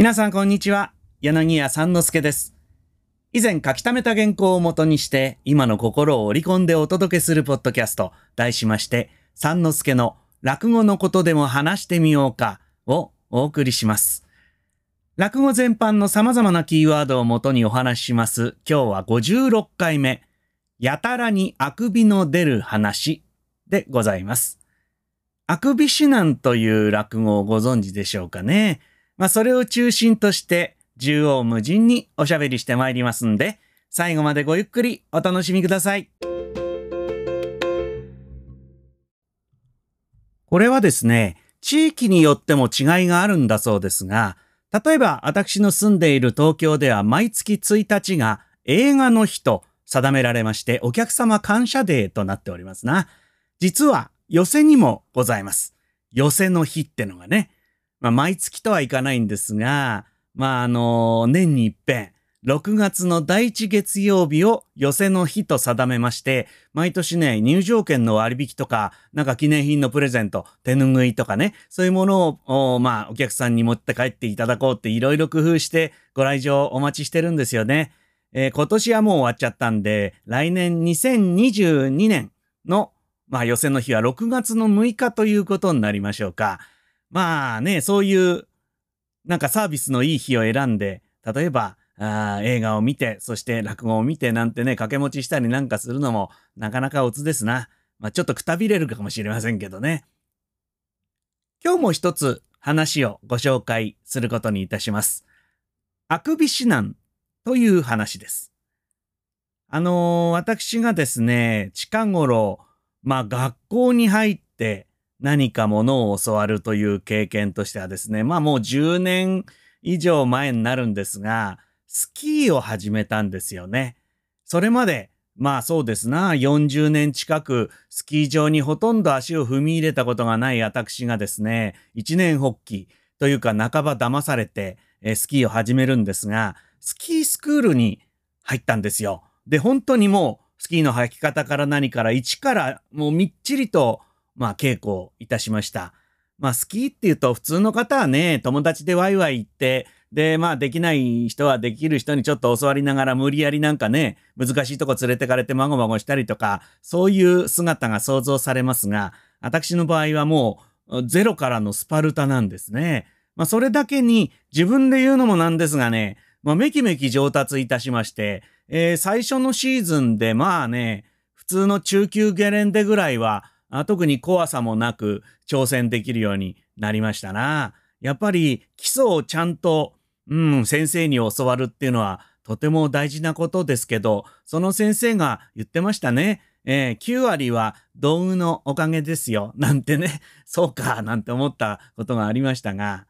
皆さんこんにちは。柳家三之助です。以前書き溜めた原稿をもとにして、今の心を織り込んでお届けするポッドキャスト、題しまして、三之助の落語のことでも話してみようかをお送りします。落語全般の様々なキーワードをもとにお話しします。今日は56回目、やたらにあくびの出る話でございます。あくび指南という落語をご存知でしょうかね。まあ、それを中心として、縦横無尽におしゃべりしてまいりますんで、最後までごゆっくりお楽しみください。これはですね、地域によっても違いがあるんだそうですが、例えば私の住んでいる東京では毎月1日が映画の日と定められまして、お客様感謝デーとなっておりますな。実は寄せにもございます。寄せの日ってのがね、まあ、毎月とはいかないんですが、まあ、あの、年に一遍、6月の第一月曜日を寄せの日と定めまして、毎年ね、入場券の割引とか、なんか記念品のプレゼント、手ぬぐいとかね、そういうものを、まあ、お客さんに持って帰っていただこうっていろいろ工夫してご来場お待ちしてるんですよね。えー、今年はもう終わっちゃったんで、来年2022年の、まあ、予選の日は6月の6日ということになりましょうか。まあね、そういう、なんかサービスのいい日を選んで、例えば、あ映画を見て、そして落語を見てなんてね、掛け持ちしたりなんかするのも、なかなかオツですな。まあちょっとくたびれるかもしれませんけどね。今日も一つ話をご紹介することにいたします。あくび指南という話です。あのー、私がですね、近頃、まあ学校に入って何かものを教わるという経験としてはですね、まあもう10年以上前になるんですが、スキーを始めたんですよね。それまで、まあそうですな、40年近くスキー場にほとんど足を踏み入れたことがない私がですね、一年発起というか半ば騙されて、えスキーを始めるんですが、スキースクールに入ったんですよ。で、本当にもうスキーの履き方から何から一からもうみっちりと、まあ稽古いたしました。まあスキーっていうと普通の方はね、友達でワイワイ行って、で、まあできない人はできる人にちょっと教わりながら無理やりなんかね、難しいとこ連れてかれてまごまごしたりとか、そういう姿が想像されますが、私の場合はもうゼロからのスパルタなんですね。まあそれだけに自分で言うのもなんですがね、まあめきめき上達いたしまして、えー、最初のシーズンでまあね、普通の中級ゲレンデぐらいは、特に怖さもなく挑戦できるようになりましたな。やっぱり基礎をちゃんとうん、先生に教わるっていうのはとても大事なことですけど、その先生が言ってましたね。えー、9割は道具のおかげですよ。なんてね、そうか、なんて思ったことがありましたが。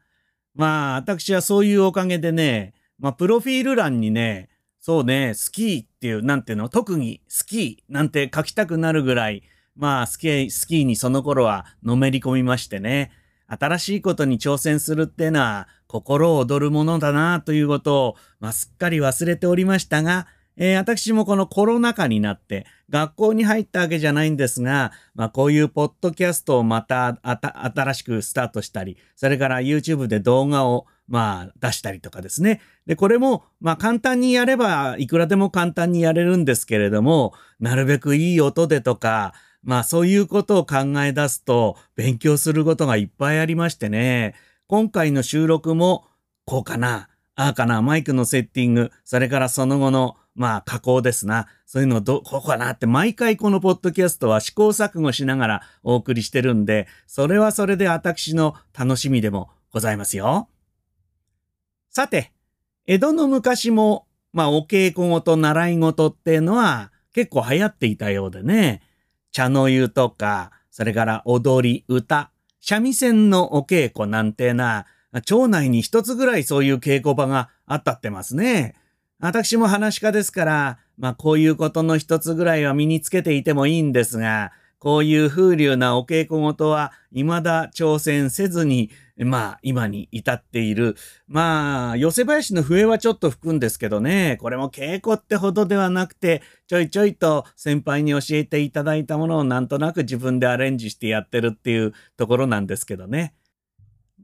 まあ、私はそういうおかげでね、まあ、プロフィール欄にね、そうね、スキーっていう、なんていうの、特技、スキーなんて書きたくなるぐらい、まあ、スキー、スキーにその頃はのめり込みましてね。新しいことに挑戦するっていうのは心躍るものだなということを、まあ、すっかり忘れておりましたが、えー、私もこのコロナ禍になって学校に入ったわけじゃないんですが、まあ、こういうポッドキャストをまた新しくスタートしたり、それから YouTube で動画をまあ出したりとかですね。で、これもまあ簡単にやればいくらでも簡単にやれるんですけれども、なるべくいい音でとか、まあそういうことを考え出すと勉強することがいっぱいありましてね。今回の収録もこうかな、ああかな、マイクのセッティング、それからその後のまあ加工ですな。そういうのど、こうかなって毎回このポッドキャストは試行錯誤しながらお送りしてるんで、それはそれで私の楽しみでもございますよ。さて、江戸の昔もまあお稽古事、習い事っていうのは結構流行っていたようでね。茶の湯とか、それから踊り、歌、三味線のお稽古なんてな、町内に一つぐらいそういう稽古場があったってますね。私も話し家ですから、まあこういうことの一つぐらいは身につけていてもいいんですが、こういう風流なお稽古事は未だ挑戦せずに、まあ今に至っている。まあ、寄せ林の笛はちょっと吹くんですけどね、これも稽古ってほどではなくて、ちょいちょいと先輩に教えていただいたものをなんとなく自分でアレンジしてやってるっていうところなんですけどね。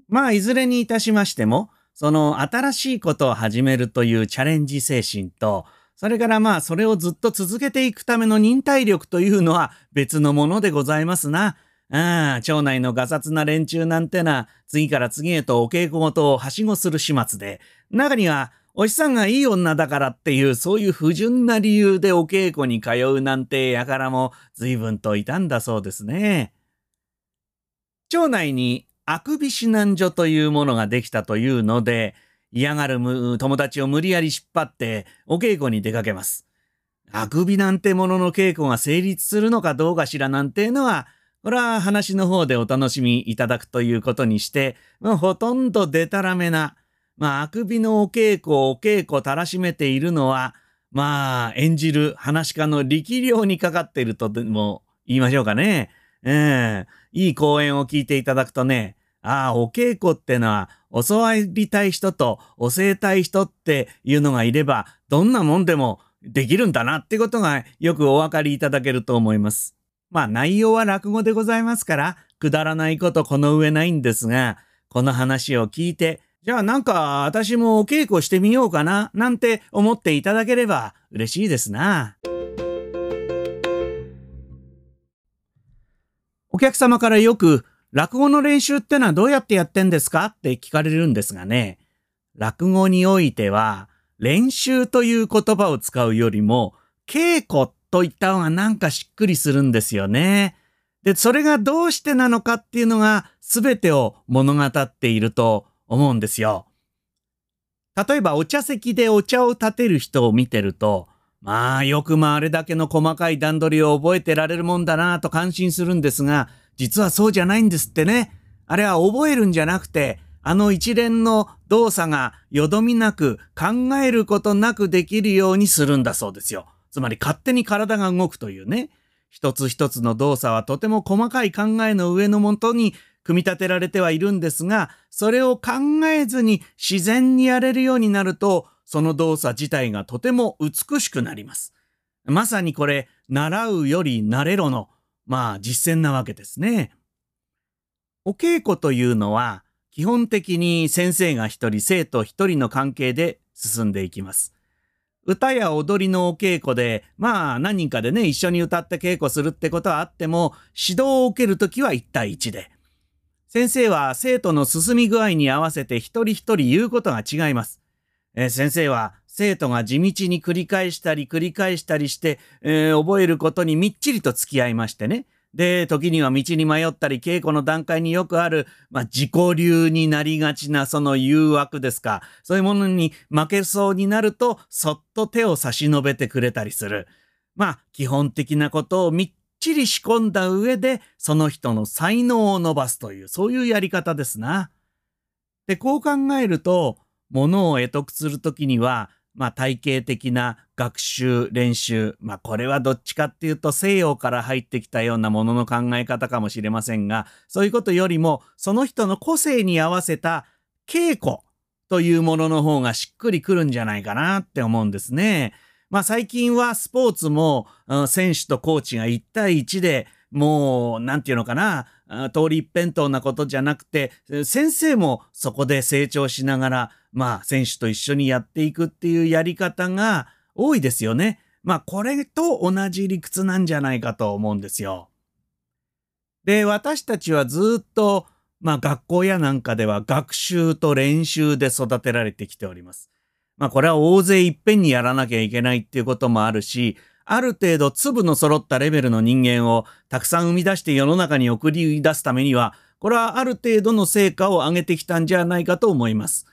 まあ、いずれにいたしましても、その新しいことを始めるというチャレンジ精神と、それからまあそれをずっと続けていくための忍耐力というのは別のものでございますな。ああ、町内のガサツな連中なんてな、次から次へとお稽古事をはしごする始末で、中には、おじさんがいい女だからっていう、そういう不純な理由でお稽古に通うなんて輩も随分といたんだそうですね。町内にあくび指南所というものができたというので、嫌がる友達を無理やり引っ張ってお稽古に出かけます。あくびなんてものの稽古が成立するのかどうかしらなんていうのは、これは話の方でお楽しみいただくということにして、もうほとんどデタラメな、まあ、あくびのお稽古をお稽古たらしめているのは、まあ、演じる話家の力量にかかっているとでも言いましょうかね。ええいい講演を聞いていただくとね、ああ、お稽古ってのは、教わりたい人と教えたい人っていうのがいれば、どんなもんでもできるんだなってことがよくお分かりいただけると思います。まあ内容は落語でございますから、くだらないことこの上ないんですが、この話を聞いて、じゃあなんか私もお稽古してみようかな、なんて思っていただければ嬉しいですな。お客様からよく落語の練習ってのはどうやってやってんですかって聞かれるんですがね、落語においては、練習という言葉を使うよりも、稽古といった方がなんかしっくりするんですよね。で、それがどうしてなのかっていうのが全てを物語っていると思うんですよ。例えばお茶席でお茶を立てる人を見てると、まあよくまああれだけの細かい段取りを覚えてられるもんだなと感心するんですが、実はそうじゃないんですってね。あれは覚えるんじゃなくて、あの一連の動作がよどみなく考えることなくできるようにするんだそうですよ。つまり勝手に体が動くというね。一つ一つの動作はとても細かい考えの上のもとに組み立てられてはいるんですが、それを考えずに自然にやれるようになると、その動作自体がとても美しくなります。まさにこれ、習うより慣れろのまあ実践なわけですね。お稽古というのは基本的に先生が一人生徒一人の関係で進んでいきます。歌や踊りのお稽古で、まあ何人かでね、一緒に歌って稽古するってことはあっても、指導を受けるときは一対一で。先生は生徒の進み具合に合わせて一人一人言うことが違います。え、先生は生徒が地道に繰り返したり繰り返したりして、えー、覚えることにみっちりと付き合いましてね。で、時には道に迷ったり、稽古の段階によくある、まあ、自己流になりがちなその誘惑ですか。そういうものに負けそうになると、そっと手を差し伸べてくれたりする。まあ、基本的なことをみっちり仕込んだ上で、その人の才能を伸ばすという、そういうやり方ですな。で、こう考えると、ものを得得するときには、まあ、体系的な学習、練習。まあ、これはどっちかっていうと西洋から入ってきたようなものの考え方かもしれませんが、そういうことよりも、その人の個性に合わせた稽古というものの方がしっくりくるんじゃないかなって思うんですね。まあ、最近はスポーツも、選手とコーチが1対1でもう、なんていうのかな、通り一辺倒なことじゃなくて、先生もそこで成長しながら、まあ、選手と一緒にやっていくっていうやり方が多いですよね。まあ、これと同じ理屈なんじゃないかと思うんですよ。で、私たちはずっと、まあ、学校やなんかでは学習と練習で育てられてきております。まあ、これは大勢いっぺんにやらなきゃいけないっていうこともあるし、ある程度粒の揃ったレベルの人間をたくさん生み出して世の中に送り出すためには、これはある程度の成果を上げてきたんじゃないかと思います。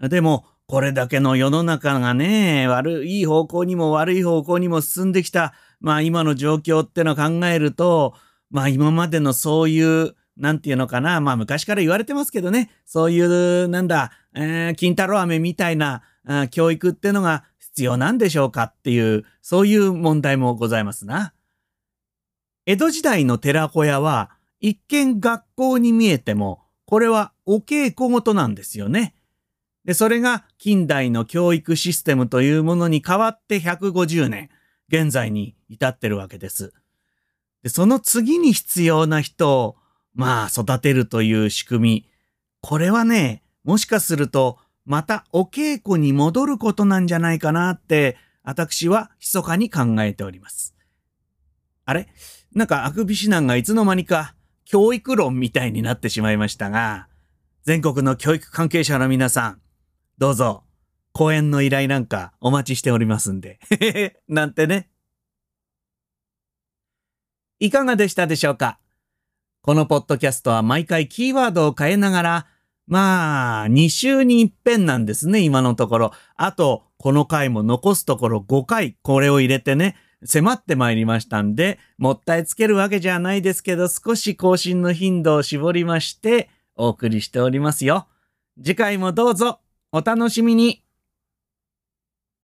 でも、これだけの世の中がね、悪い方向にも悪い方向にも進んできた、まあ今の状況ってのを考えると、まあ今までのそういう、なんていうのかな、まあ昔から言われてますけどね、そういう、なんだ、えー、金太郎飴みたいな、教育ってのが必要なんでしょうかっていう、そういう問題もございますな。江戸時代の寺子屋は、一見学校に見えても、これはお稽古事なんですよね。で、それが近代の教育システムというものに変わって150年、現在に至ってるわけです。で、その次に必要な人を、まあ、育てるという仕組み。これはね、もしかすると、またお稽古に戻ることなんじゃないかなって、私は密かに考えております。あれ？なんかあくび指南がいつの間にか教育論みたいになってしまいましたが、全国の教育関係者の皆さん、どうぞ、講演の依頼なんかお待ちしておりますんで。なんてね。いかがでしたでしょうか？このポッドキャストは毎回キーワードを変えながら、まあ、2週に一遍なんですね、今のところ。あと、この回も残すところ5回、これを入れてね、迫ってまいりましたんで、もったいつけるわけじゃないですけど、少し更新の頻度を絞りまして、お送りしておりますよ。次回もどうぞ、お楽しみに。